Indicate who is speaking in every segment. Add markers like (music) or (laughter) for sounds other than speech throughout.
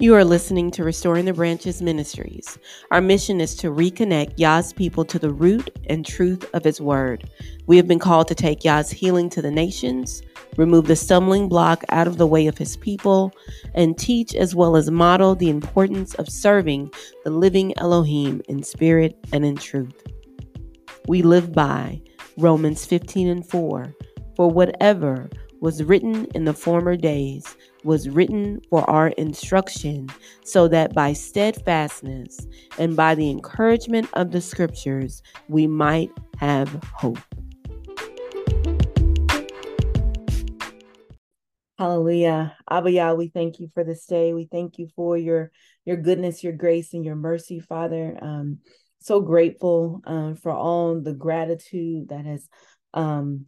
Speaker 1: You are listening to Restoring the Branches Ministries. Our mission is to reconnect Yah's people to the root and truth of His Word. We have been called to take Yah's healing to the nations, remove the stumbling block out of the way of His people, and teach as well as model the importance of serving the living Elohim in spirit and in truth. We live by Romans 15 and 4. For whatever was written in the former days was written for our instruction, so that by steadfastness and by the encouragement of the scriptures we might have hope. Hallelujah. Abba Yah, we thank you for this day. We thank you for your your goodness, your grace, and your mercy, Father. Um, so grateful um, for all the gratitude that has um,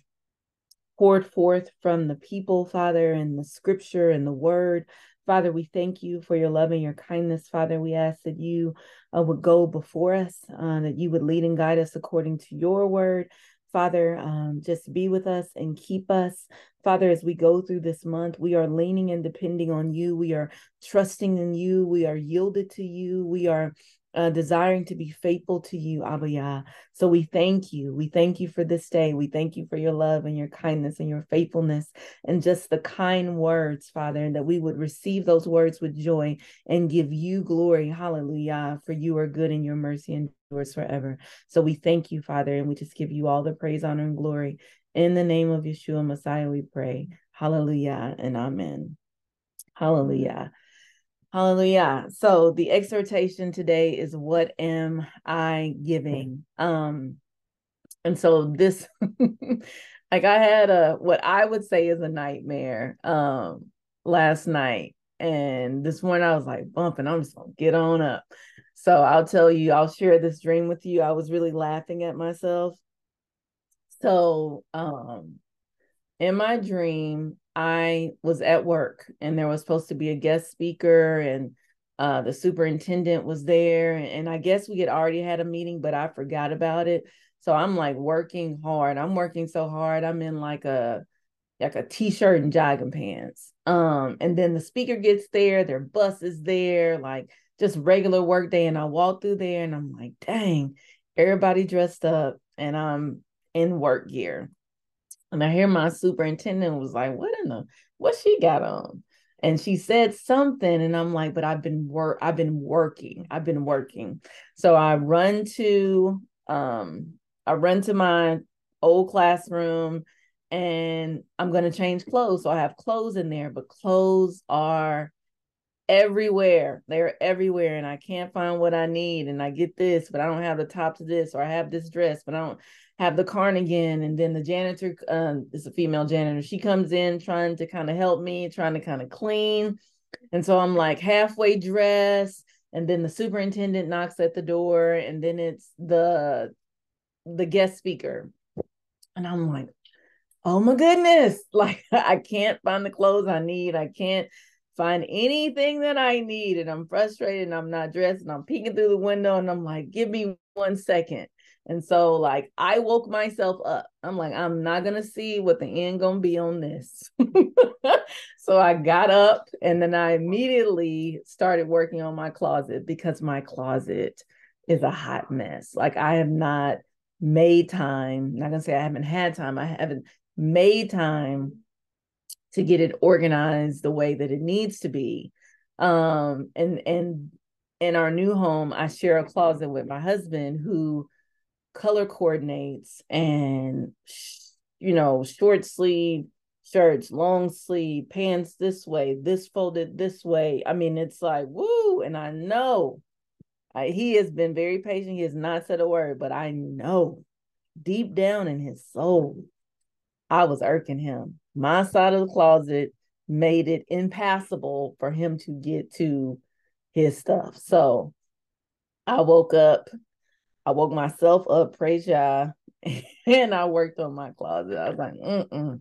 Speaker 1: poured forth from the people, Father, and the scripture and the word. Father, we thank you for your love and your kindness, Father. We ask that you uh, would go before us, uh, that you would lead and guide us according to your word. Father, um, just be with us and keep us. Father, as we go through this month, we are leaning and depending on you. We are trusting in you. We are yielded to you. We are uh, desiring to be faithful to you, Abba Yah. So we thank you. We thank you for this day. We thank you for your love and your kindness and your faithfulness and just the kind words, Father, and that we would receive those words with joy and give you glory. Hallelujah. For you are good and your mercy endures forever. So we thank you, Father, and we just give you all the praise, honor, and glory. In the name of Yeshua Messiah, we pray. Hallelujah and amen. Hallelujah. Hallelujah. So the exhortation today is what am I giving? Um and so this (laughs) like I had a what I would say is a nightmare um last night and this morning I was like bumping I'm just going to get on up. So I'll tell you I'll share this dream with you. I was really laughing at myself. So um in my dream I was at work and there was supposed to be a guest speaker and uh, the superintendent was there. And I guess we had already had a meeting, but I forgot about it. So I'm like working hard. I'm working so hard. I'm in like a like a t-shirt and jogging pants. Um, and then the speaker gets there, their bus is there, like just regular work day. And I walk through there and I'm like, dang, everybody dressed up and I'm in work gear. And I hear my superintendent was like, "What in the what she got on?" And she said something, and I'm like, "But I've been work. I've been working. I've been working." So I run to um, I run to my old classroom, and I'm gonna change clothes. So I have clothes in there, but clothes are everywhere. They're everywhere, and I can't find what I need. And I get this, but I don't have the top to this, or I have this dress, but I don't have the cardigan. And then the janitor um is a female janitor. She comes in trying to kind of help me trying to kind of clean. And so i'm like halfway dressed and then the superintendent knocks at the door and then it's the the guest speaker. And i'm like oh my goodness. (laughs) Like i can't find the clothes i need. I can't find anything that i need and i'm frustrated and i'm not dressed and i'm peeking through the window and i'm like give me one second and so like I woke myself up. I'm like, I'm not gonna see what the end gonna be on this. (laughs) so I got up and then I immediately started working on my closet because my closet is a hot mess. Like I have not made time, I'm not gonna say I haven't had time, I haven't made time to get it organized the way that it needs to be. Um and and in our new home, I share a closet with my husband who color coordinates and you know short sleeve shirts long sleeve pants this way this folded this way. I mean it's like woo and i know. I, he has been very patient. He has not said a word but i know deep down in his soul i was irking him my side of the closet made it impassable for him to get to his stuff so i woke up I woke myself up, praise Yah, (laughs) and I worked on my closet. I was like, mm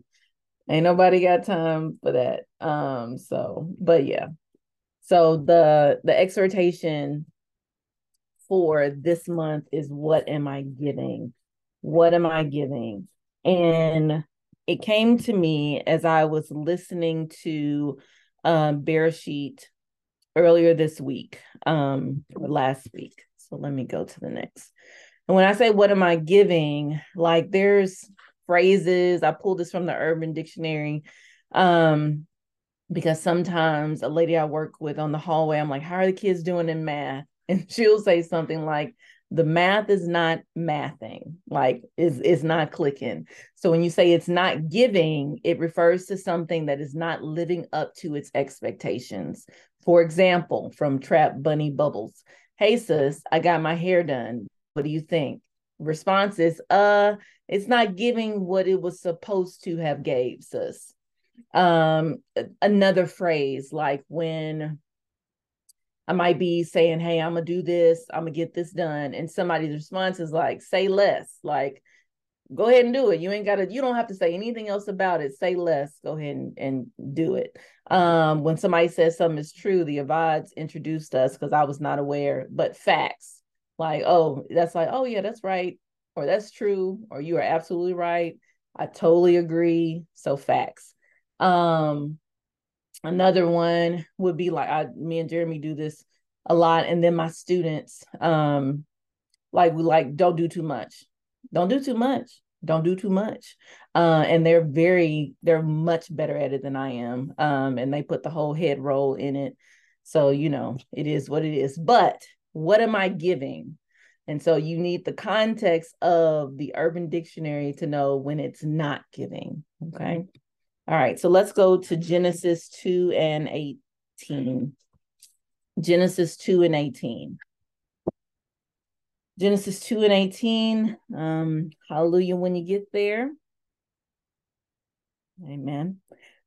Speaker 1: ain't nobody got time for that. Um, so, but yeah. So the the exhortation for this month is what am I giving? What am I giving? And it came to me as I was listening to um Bereshit earlier this week, um, or last week. So let me go to the next. And when I say what am I giving, like there's phrases, I pulled this from the Urban Dictionary. Um, because sometimes a lady I work with on the hallway, I'm like, how are the kids doing in math? (laughs) And she'll say something like, the math is not mathing, like is is not clicking. So when you say it's not giving, it refers to something that is not living up to its expectations. For example, from Trap Bunny Bubbles, hey sis, I got my hair done. What do you think? Response is, uh, it's not giving what it was supposed to have gave, sis um another phrase like when I might be saying, Hey, I'm gonna do this, I'm gonna get this done. And somebody's response is like, say less, like go ahead and do it. You ain't gotta, you don't have to say anything else about it. Say less, go ahead and, and do it. Um, when somebody says something is true, the Avads introduced us because I was not aware, but facts, like, oh, that's like, oh yeah, that's right, or that's true, or you are absolutely right. I totally agree. So facts. Um, another one would be like I, me and Jeremy do this a lot, and then my students, um, like we like don't do too much, don't do too much, don't do too much, uh, and they're very, they're much better at it than I am, um, and they put the whole head roll in it, so you know it is what it is. But what am I giving? And so you need the context of the Urban Dictionary to know when it's not giving. Okay. All right, so let's go to Genesis 2 and 18. Genesis 2 and 18. Genesis 2 and 18. Um, hallelujah when you get there. Amen.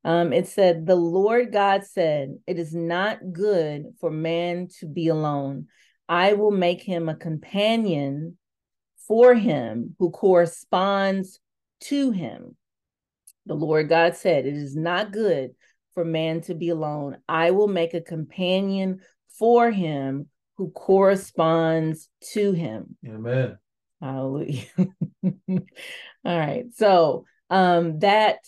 Speaker 1: Um, it said, The Lord God said, It is not good for man to be alone. I will make him a companion for him who corresponds to him. The Lord God said, It is not good for man to be alone. I will make a companion for him who corresponds to him.
Speaker 2: Amen.
Speaker 1: Hallelujah. (laughs) All right. So um that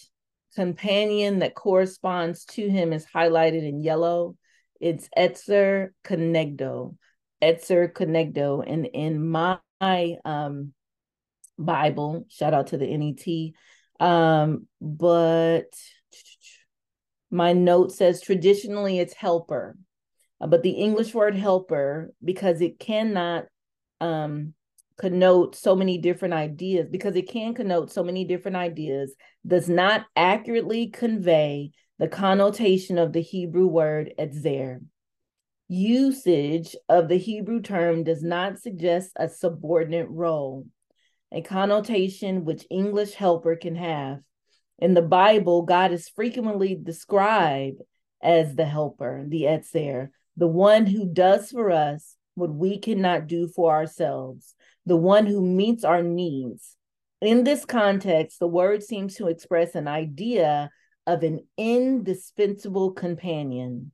Speaker 1: companion that corresponds to him is highlighted in yellow. It's Etzer Kenegdo. Etzer Kenegdo. And in my um Bible, shout out to the NET um, but my note says traditionally it's helper, uh, but the English word helper, because it cannot um, connote so many different ideas, because it can connote so many different ideas, does not accurately convey the connotation of the Hebrew word etzer. Usage of the Hebrew term does not suggest a subordinate role a connotation which English helper can have. In the Bible, God is frequently described as the helper, the Etzer, the one who does for us what we cannot do for ourselves, the one who meets our needs. In this context, the word seems to express an idea of an indispensable companion,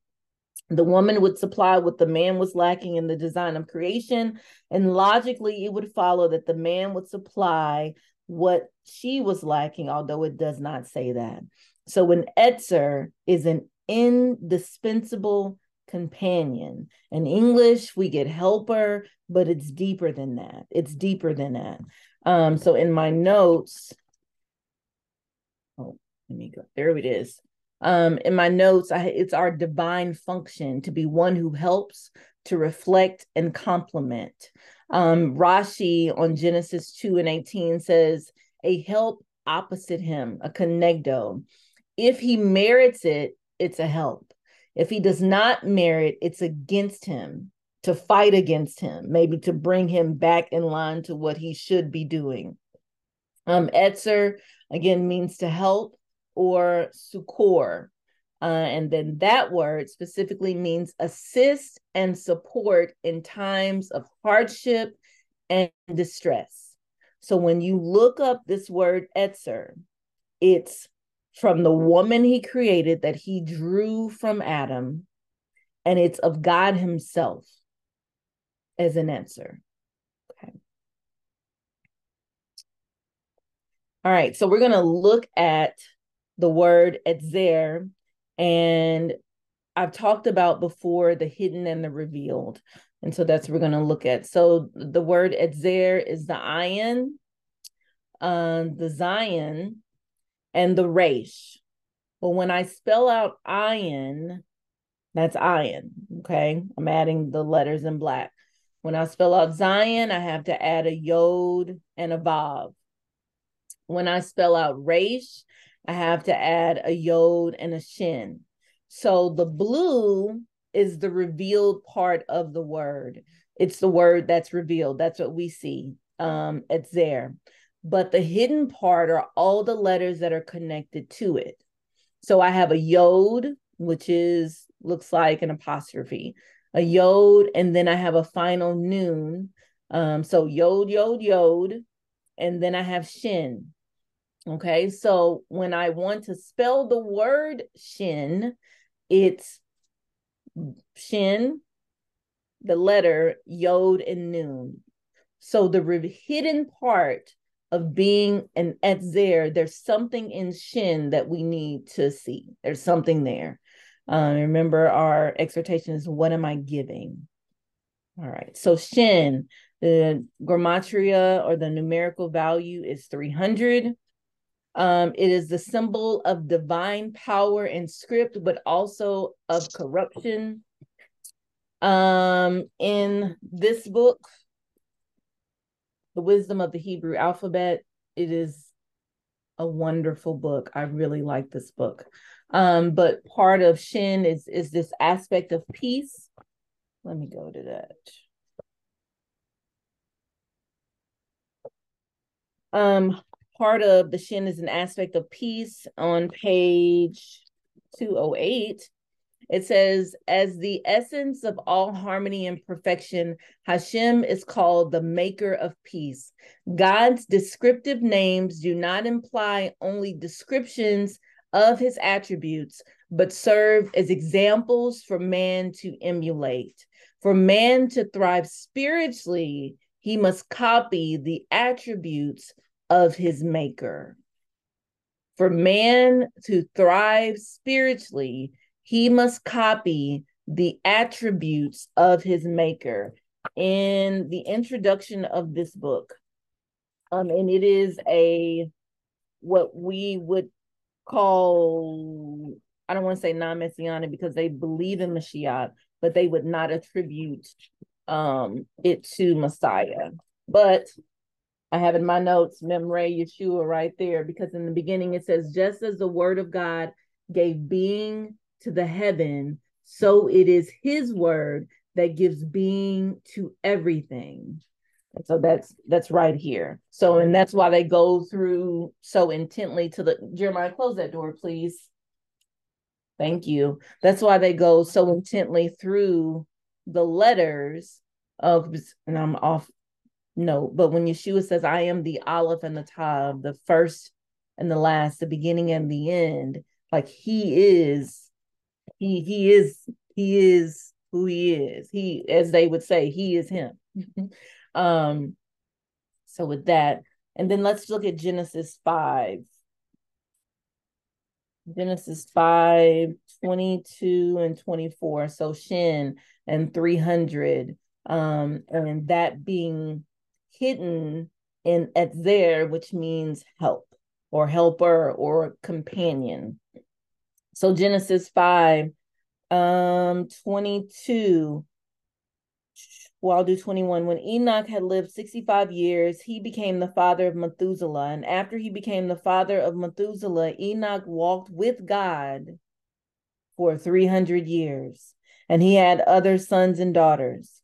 Speaker 1: the woman would supply what the man was lacking in the design of creation. And logically, it would follow that the man would supply what she was lacking, although it does not say that. So, an Etzer is an indispensable companion. In English, we get helper, but it's deeper than that. It's deeper than that. Um, so, in my notes, oh, let me go. There it is um, in my notes, I, it's our divine function to be one who helps to reflect and complement. Um, Rashi on Genesis 2 and 18 says, a help opposite him, a kenegdo. If he merits it, it's a help. If he does not merit, it's against him, to fight against him, maybe to bring him back in line to what he should be doing. Um, Etzer again means to help or succor. Uh, and then that word specifically means assist and support in times of hardship and distress. So when you look up this word Etzer, it's from the woman he created that he drew from Adam, and it's of God Himself as an answer. Okay. All right, so we're going to look at the word etzer and I've talked about before the hidden and the revealed. And so that's what we're going to look at. So the word etzer is the ayin, uh, the zayin, and the resh. Well, when I spell out ayin, that's ayin. Okay. I'm adding the letters in black. When I spell out zayin, I have to add a yod and a vav. When I spell out resh, I have to add a yod and a shin. So the blue is the revealed part of the word. It's the word that's revealed. That's what we see. Um, it's there. But the hidden part are all the letters that are connected to it. So I have a yod, which is looks like an apostrophe, a yod, and then I have a final noon. Um, so yod, yod, yod, and then I have shin. Okay, so when I want to spell the word shin, it's shin, the letter yod and noon. So the re- hidden part of being an etzer, there's something in shin that we need to see. There's something there. Uh, remember, our exhortation is what am I giving? All right. So shin, the gematria or the numerical value is 300. Um, it is the symbol of divine power and script, but also of corruption. Um, in this book, The Wisdom of the Hebrew Alphabet, it is a wonderful book. I really like this book. Um, but part of Shin is is this aspect of peace. Let me go to that. Um, part of the shin is an aspect of peace on page 208 it says as the essence of all harmony and perfection hashem is called the maker of peace. God's descriptive names do not imply only descriptions of his attributes but serve as examples for man to emulate. For man to thrive spiritually he must copy the attributes of his maker. For man to thrive spiritually, he must copy the attributes of his maker. In the introduction of this book, um, and it is a what we would call I don't want to say non-messianic because they believe in Mashiach, but they would not attribute um it to Messiah. But I have in my notes, Memra Yeshua right there, because in the beginning it says, just as the word of God gave being to the heaven, so it is his word that gives being to everything. So that's that's right here. So and that's why they go through so intently to the Jeremiah, close that door, please. Thank you. That's why they go so intently through the letters of and I'm off no, but when Yeshua says, I am the Aleph and the Tav, the first and the last, the beginning and the end, like he is, he he is, he is who he is. He, as they would say, he is him. (laughs) um, so with that, and then let's look at Genesis 5. Genesis 5, 22 and 24. So Shin and 300. Um, and that being hidden in etzer, which means help or helper or companion. So Genesis 5, um, 22. Well, I'll do 21. When Enoch had lived 65 years, he became the father of Methuselah. And after he became the father of Methuselah, Enoch walked with God for 300 years. And he had other sons and daughters.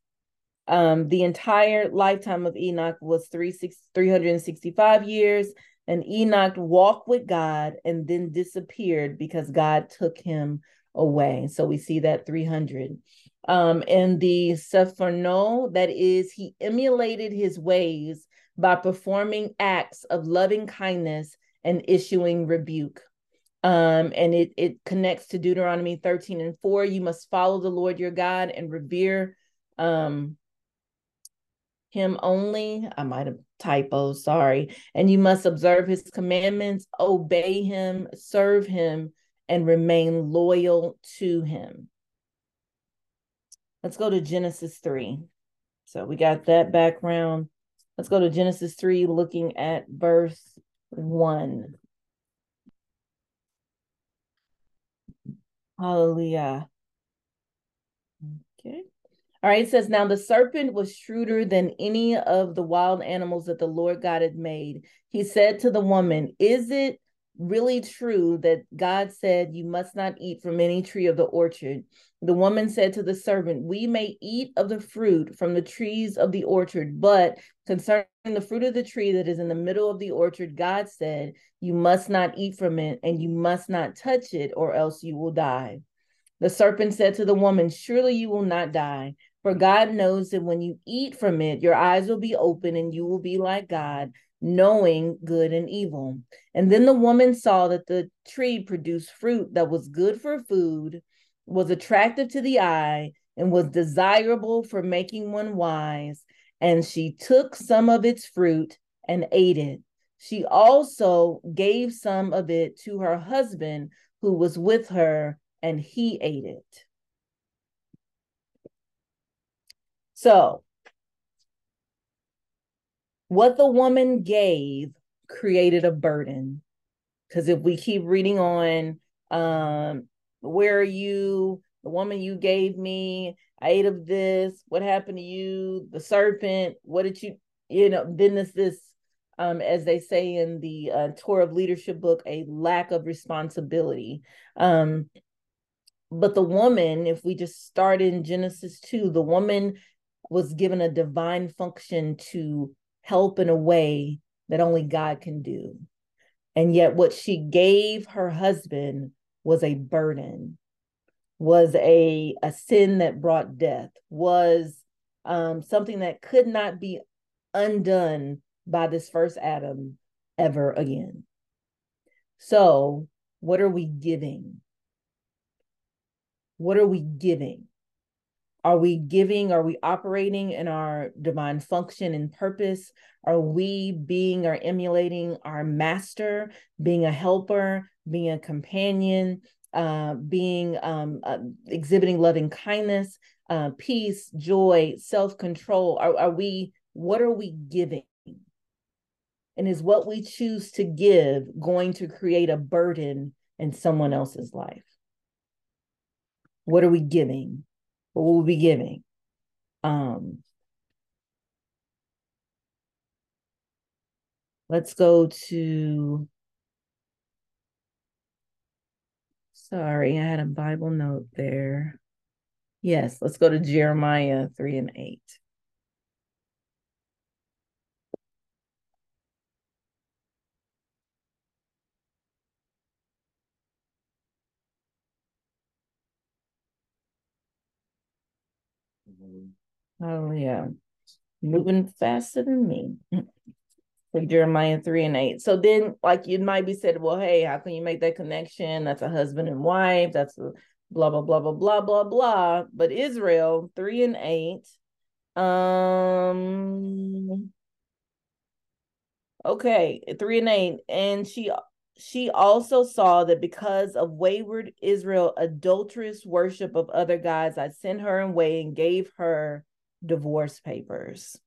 Speaker 1: Um, the entire lifetime of Enoch was 365 years, and Enoch walked with God and then disappeared because God took him away. So we see that 300. Um, and the Sforno, that is, he emulated his ways by performing acts of loving kindness and issuing rebuke. Um, and it, it connects to Deuteronomy 13 and 4. You must follow the Lord your God and revere um, him only. I might have typo, sorry. And you must observe his commandments, obey him, serve him, and remain loyal to him. let's go to Genesis 3. So we got that background. Let's go to Genesis 3, looking at verse 1. Hallelujah. Okay. All right, it says, Now the serpent was shrewder than any of the wild animals that the Lord God had made. He said to the woman, Is it really true that God said, You must not eat from any tree of the orchard? The woman said to the servant, We may eat of the fruit from the trees of the orchard, but concerning the fruit of the tree that is in the middle of the orchard, God said, You must not eat from it, and you must not touch it, or else you will die. The serpent said to the woman, Surely you will not die. For God knows that when you eat from it, your eyes will be open and you will be like God, knowing good and evil. And then the woman saw that the tree produced fruit that was good for food, was attractive to the eye, and was desirable for making one wise. And she took some of its fruit and ate it. She also gave some of it to her husband who was with her, and he ate it. So, what the woman gave created a burden. Because if we keep reading on, um, where are you? The woman you gave me, I ate of this. What happened to you? The serpent. What did you, you know, then this, this, um, as they say in the uh, Torah of Leadership book, a lack of responsibility. Um, but the woman, if we just start in Genesis 2, the woman was given a divine function to help in a way that only God can do. And yet, what she gave her husband was a burden, was a, a sin that brought death, was um, something that could not be undone by this first Adam ever again. So, what are we giving? What are we giving? Are we giving? Are we operating in our divine function and purpose? Are we being or emulating our master, being a helper, being a companion, uh, being um, uh, exhibiting loving kindness, uh, peace, joy, self control? Are, are we? What are we giving? And is what we choose to give going to create a burden in someone else's life? What are we giving? what will we'll be giving. Um, let's go to, sorry, I had a Bible note there. Yes, let's go to Jeremiah 3 and 8. Oh yeah. Moving faster than me. (laughs) Jeremiah 3 and 8. So then, like you might be said, well, hey, how can you make that connection? That's a husband and wife, that's a blah blah blah blah blah blah blah. But Israel 3 and 8. Um okay, 3 and 8. And she she also saw that because of wayward Israel adulterous worship of other gods, I sent her away and gave her divorce papers.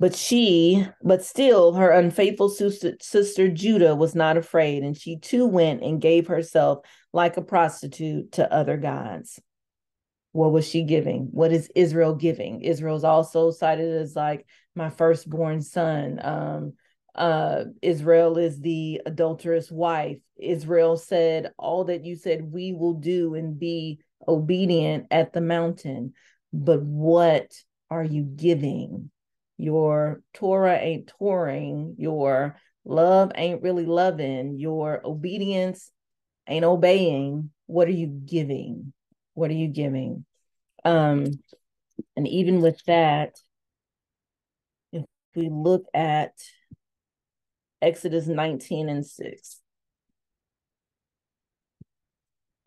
Speaker 1: But she, but still, her unfaithful sister, sister Judah was not afraid, and she too went and gave herself like a prostitute to other gods. What was she giving? What is Israel giving? Israel's also cited as like my firstborn son. Um, uh, Israel is the adulterous wife. Israel said, All that you said we will do and be obedient at the mountain. But what are you giving? Your Torah ain't touring, your love ain't really loving, your obedience ain't obeying. What are you giving? What are you giving? Um, and even with that, if we look at Exodus 19 and 6.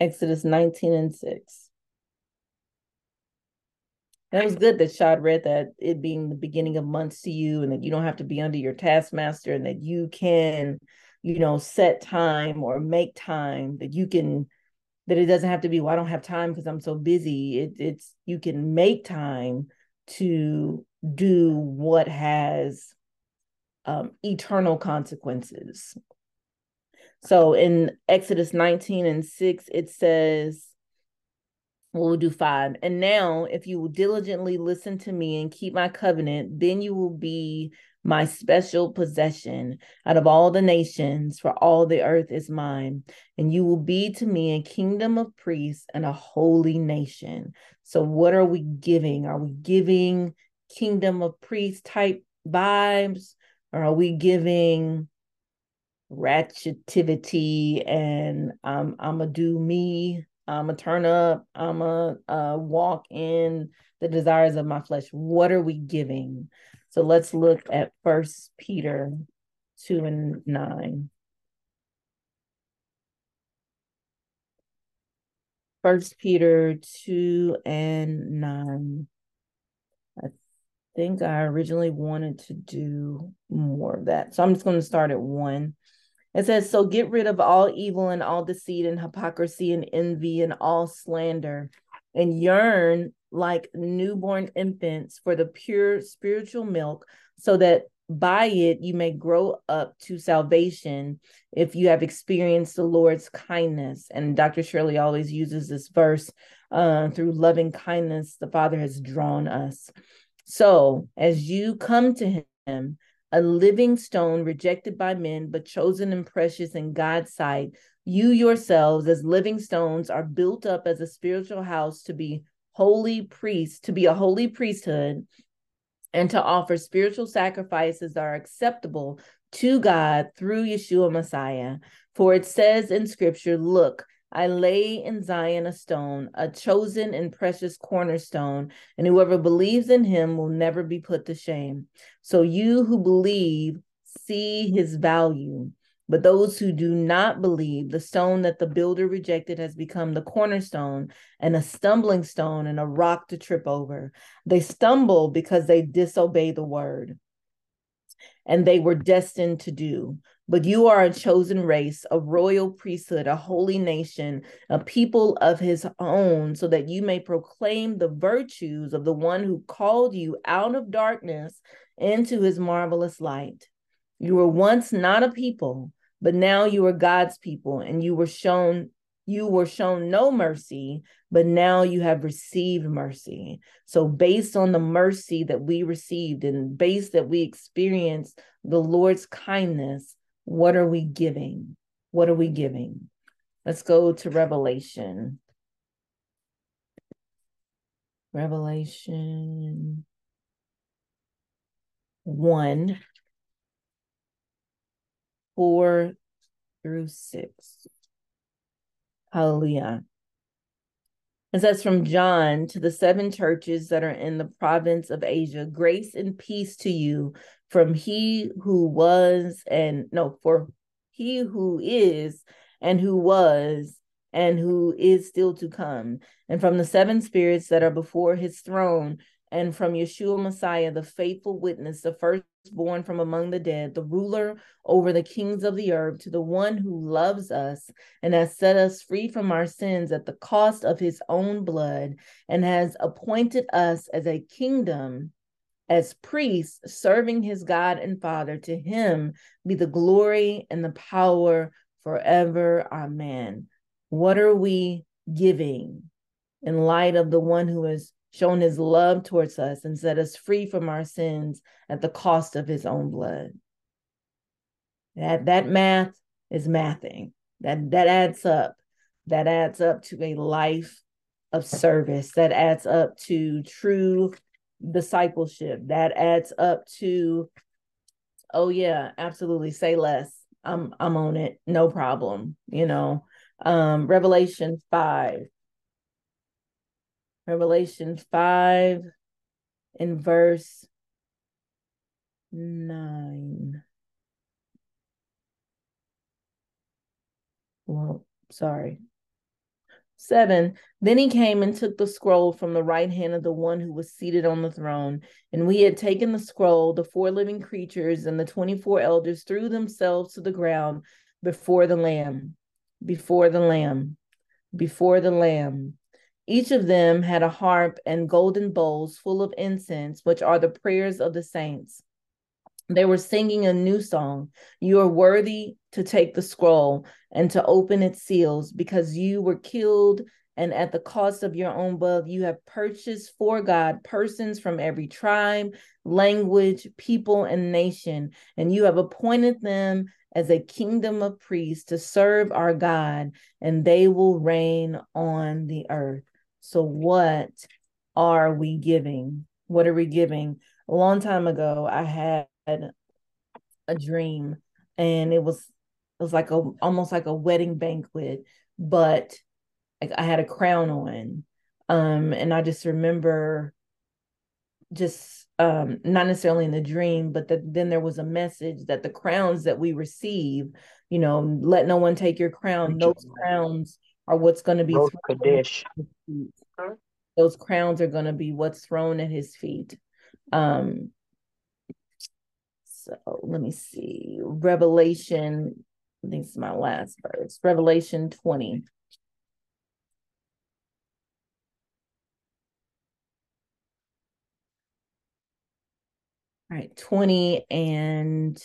Speaker 1: Exodus 19 and 6. That was good that Shad read that it being the beginning of months to you and that you don't have to be under your taskmaster and that you can, you know, set time or make time, that you can that it doesn't have to be well i don't have time because i'm so busy. It, it's you can make time to do what has um, eternal consequences. So in exodus 19 and 6 it says we'll do five and now if you will diligently listen to me and keep my covenant then you will be my special possession out of all the nations, for all the earth is mine. And you will be to me a kingdom of priests and a holy nation. So, what are we giving? Are we giving kingdom of priests type vibes? Or are we giving ratchetivity and um, I'm to do me? I'm going to turn up. I'm going to uh, walk in the desires of my flesh. What are we giving? So let's look at First Peter 2 and 9. First Peter 2 and 9. I think I originally wanted to do more of that. So I'm just going to start at 1. It says, So get rid of all evil and all deceit and hypocrisy and envy and all slander, and yearn like newborn infants for the pure spiritual milk, so that by it you may grow up to salvation if you have experienced the Lord's kindness. And Dr. Shirley always uses this verse uh, through loving kindness, the Father has drawn us. So as you come to Him, a living stone rejected by men, but chosen and precious in God's sight, you yourselves, as living stones, are built up as a spiritual house to be holy priests, to be a holy priesthood, and to offer spiritual sacrifices that are acceptable to God through Yeshua Messiah. For it says in scripture, Look, I lay in Zion a stone, a chosen and precious cornerstone, and whoever believes in him will never be put to shame. So you who believe see his value. But those who do not believe, the stone that the builder rejected has become the cornerstone and a stumbling stone and a rock to trip over. They stumble because they disobey the word and they were destined to do. But you are a chosen race, a royal priesthood, a holy nation, a people of his own, so that you may proclaim the virtues of the one who called you out of darkness into his marvelous light. You were once not a people but now you are God's people and you were shown you were shown no mercy, but now you have received mercy. So, based on the mercy that we received and based that we experienced the Lord's kindness, what are we giving? What are we giving? Let's go to Revelation. Revelation 1 4 through 6. Hallelujah. It says from John to the seven churches that are in the province of Asia, grace and peace to you from he who was and no, for he who is and who was and who is still to come, and from the seven spirits that are before his throne, and from Yeshua Messiah, the faithful witness, the firstborn from among the dead, the ruler over the kings of the earth, to the one who loves us and has set us free from our sins at the cost of his own blood, and has appointed us as a kingdom, as priests, serving his God and Father. To him be the glory and the power forever. Amen. What are we giving in light of the one who is shown his love towards us and set us free from our sins at the cost of his own blood. That that math is mathing. That that adds up. That adds up to a life of service. That adds up to true discipleship. That adds up to oh yeah, absolutely say less. I'm I'm on it. No problem, you know. Um Revelation 5 Revelation 5 in verse 9. Well, sorry. 7. Then he came and took the scroll from the right hand of the one who was seated on the throne. And we had taken the scroll, the four living creatures and the 24 elders threw themselves to the ground before the Lamb, before the Lamb. before the Lamb. Each of them had a harp and golden bowls full of incense, which are the prayers of the saints. They were singing a new song. You are worthy to take the scroll and to open its seals because you were killed and at the cost of your own blood, you have purchased for God persons from every tribe, language, people, and nation, and you have appointed them as a kingdom of priests to serve our God, and they will reign on the earth. So, what are we giving? What are we giving? A long time ago, I had a dream, and it was it was like a almost like a wedding banquet, but like I had a crown on. Um, and I just remember just um not necessarily in the dream, but that then there was a message that the crowns that we receive, you know, let no one take your crown. Those crowns are what's going to be those crowns are going to be what's thrown at his feet. Um so let me see. Revelation, I think it's my last verse. Revelation 20. All right, 20 and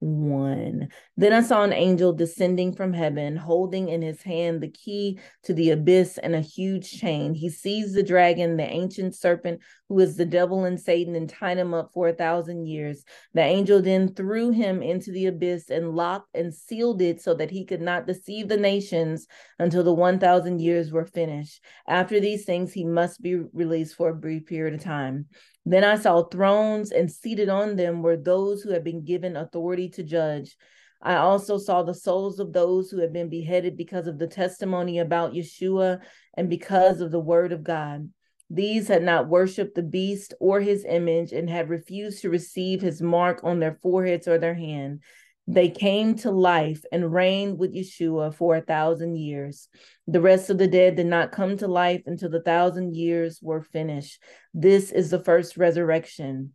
Speaker 1: 1. Then I saw an angel descending from heaven, holding in his hand the key to the abyss and a huge chain. He seized the dragon, the ancient serpent, who is the devil and Satan, and tied him up for a thousand years. The angel then threw him into the abyss and locked and sealed it so that he could not deceive the nations until the 1,000 years were finished. After these things, he must be released for a brief period of time. Then I saw thrones, and seated on them were those who had been given authority to judge. I also saw the souls of those who had been beheaded because of the testimony about Yeshua and because of the word of God. These had not worshiped the beast or his image and had refused to receive his mark on their foreheads or their hand. They came to life and reigned with Yeshua for a thousand years. The rest of the dead did not come to life until the thousand years were finished. This is the first resurrection.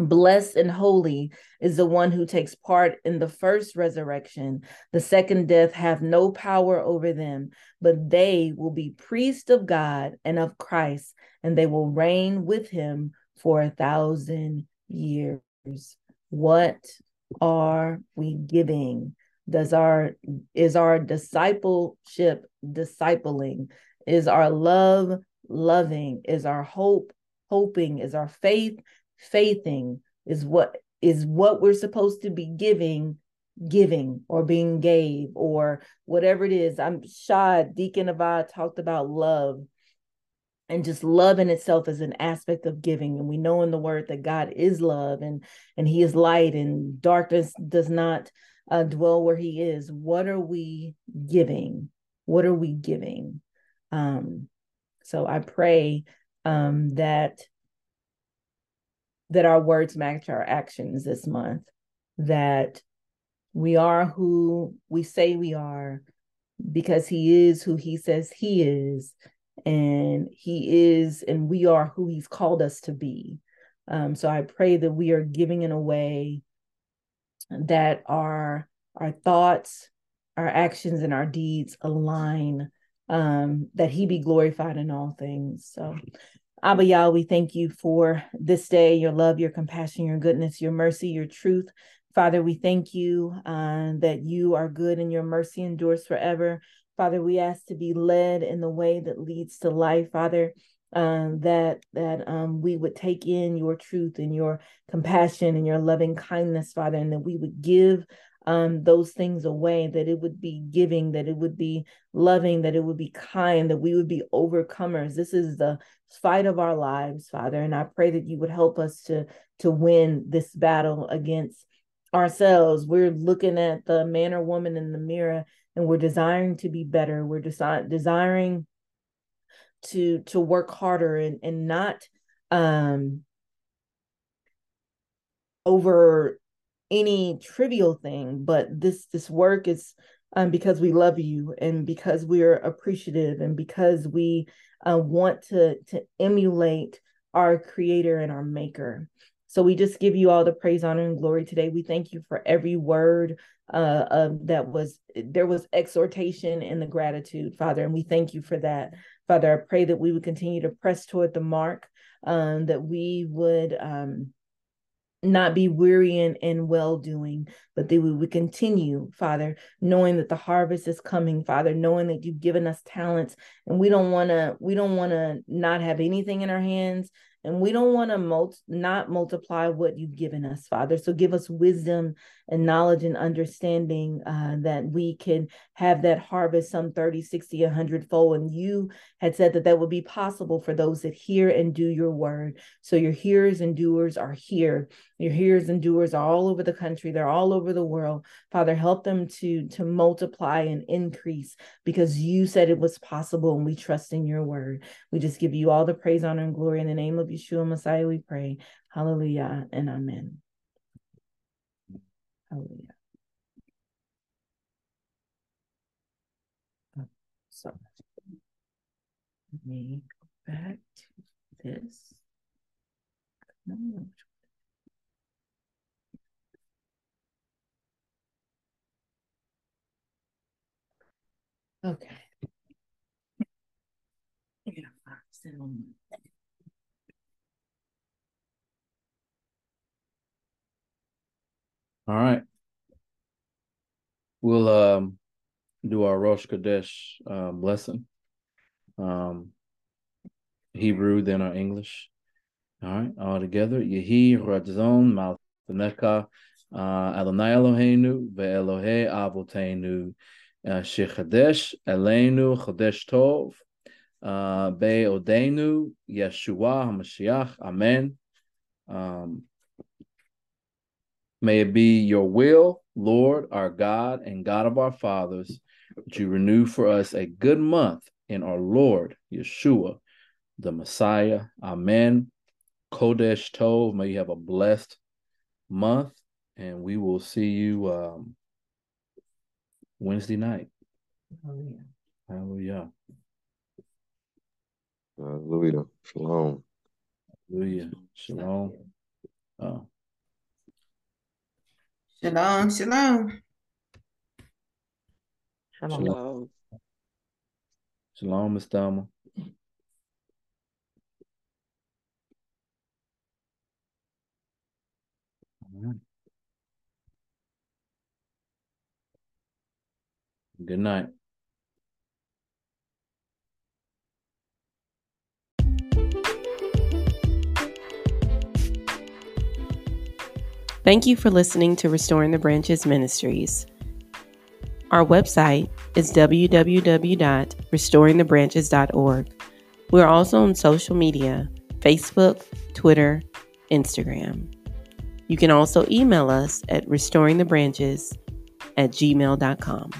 Speaker 1: Blessed and holy is the one who takes part in the first resurrection. The second death have no power over them, but they will be priests of God and of Christ, and they will reign with him for a thousand years. What are we giving? Does our is our discipleship discipling? Is our love loving? Is our hope hoping? Is our faith faithing? Is what is what we're supposed to be giving giving or being gave or whatever it is. I'm Shad Deacon Avad talked about love and just love in itself is an aspect of giving and we know in the word that god is love and and he is light and darkness does not uh, dwell where he is. What are we giving? What are we giving? Um so i pray um that that our words match our actions this month that we are who we say we are because he is who he says he is and he is and we are who he's called us to be um, so i pray that we are giving in a way that our our thoughts our actions and our deeds align um, that he be glorified in all things so Abba Yah, we thank you for this day, your love, your compassion, your goodness, your mercy, your truth. Father, we thank you uh, that you are good and your mercy endures forever. Father, we ask to be led in the way that leads to life, Father. Um, that that um, we would take in your truth and your compassion and your loving kindness, Father, and that we would give um, those things away, that it would be giving, that it would be loving, that it would be kind, that we would be overcomers. This is the fight of our lives, Father, and I pray that you would help us to to win this battle against ourselves. We're looking at the man or woman in the mirror and we're desiring to be better. We're desi- desiring to to work harder and and not um over any trivial thing but this this work is um, because we love you and because we are appreciative and because we uh, want to to emulate our creator and our maker So we just give you all the praise, honor, and glory today. We thank you for every word uh, uh, that was there was exhortation in the gratitude, Father, and we thank you for that, Father. I pray that we would continue to press toward the mark, um, that we would. Um, not be weary in, in well doing, but that we would continue, Father, knowing that the harvest is coming, Father, knowing that you've given us talents and we don't want to, we don't want to not have anything in our hands and we don't want to mul- not multiply what you've given us, Father. So give us wisdom and knowledge and understanding uh, that we can have that harvest some 30, 60, 100 fold. And you had said that that would be possible for those that hear and do your word. So your hearers and doers are here. Your hearers and doers are all over the country. They're all over the world. Father, help them to, to multiply and increase because you said it was possible and we trust in your word. We just give you all the praise, honor, and glory in the name of Yeshua Messiah, we pray. Hallelujah and amen. Hallelujah. Oh, so let me go back to this. Okay. Yeah,
Speaker 2: All right. We'll um do our Rosh Chodesh um, lesson. Um, Hebrew, then our English. All right, all together. Yehi Ratzon Maltaneka uh, Adonai Eloheinu ve'Elohe Avoteinu uh, Shechadesh Eleinu Chodesh Tov uh, Be'odenu Yeshua HaMashiach Amen. Um, May it be your will, Lord, our God and God of our fathers, that you renew for us a good month in our Lord, Yeshua, the Messiah. Amen. Chodesh Tov, may you have a blessed month, and we will see you um, Wednesday night. Hallelujah. Hallelujah.
Speaker 3: Hallelujah. Shalom.
Speaker 2: Hallelujah. Shalom. Uh,
Speaker 4: Shalom, shalom.
Speaker 2: Shalom. Shalom, Miss Thelma. Good night.
Speaker 5: Thank you for listening to Restoring the Branches Ministries. Our website is www.restoringthebranches.org. We're also on social media Facebook, Twitter, Instagram. You can also email us at restoringthebranches at gmail.com.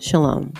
Speaker 5: Shalom.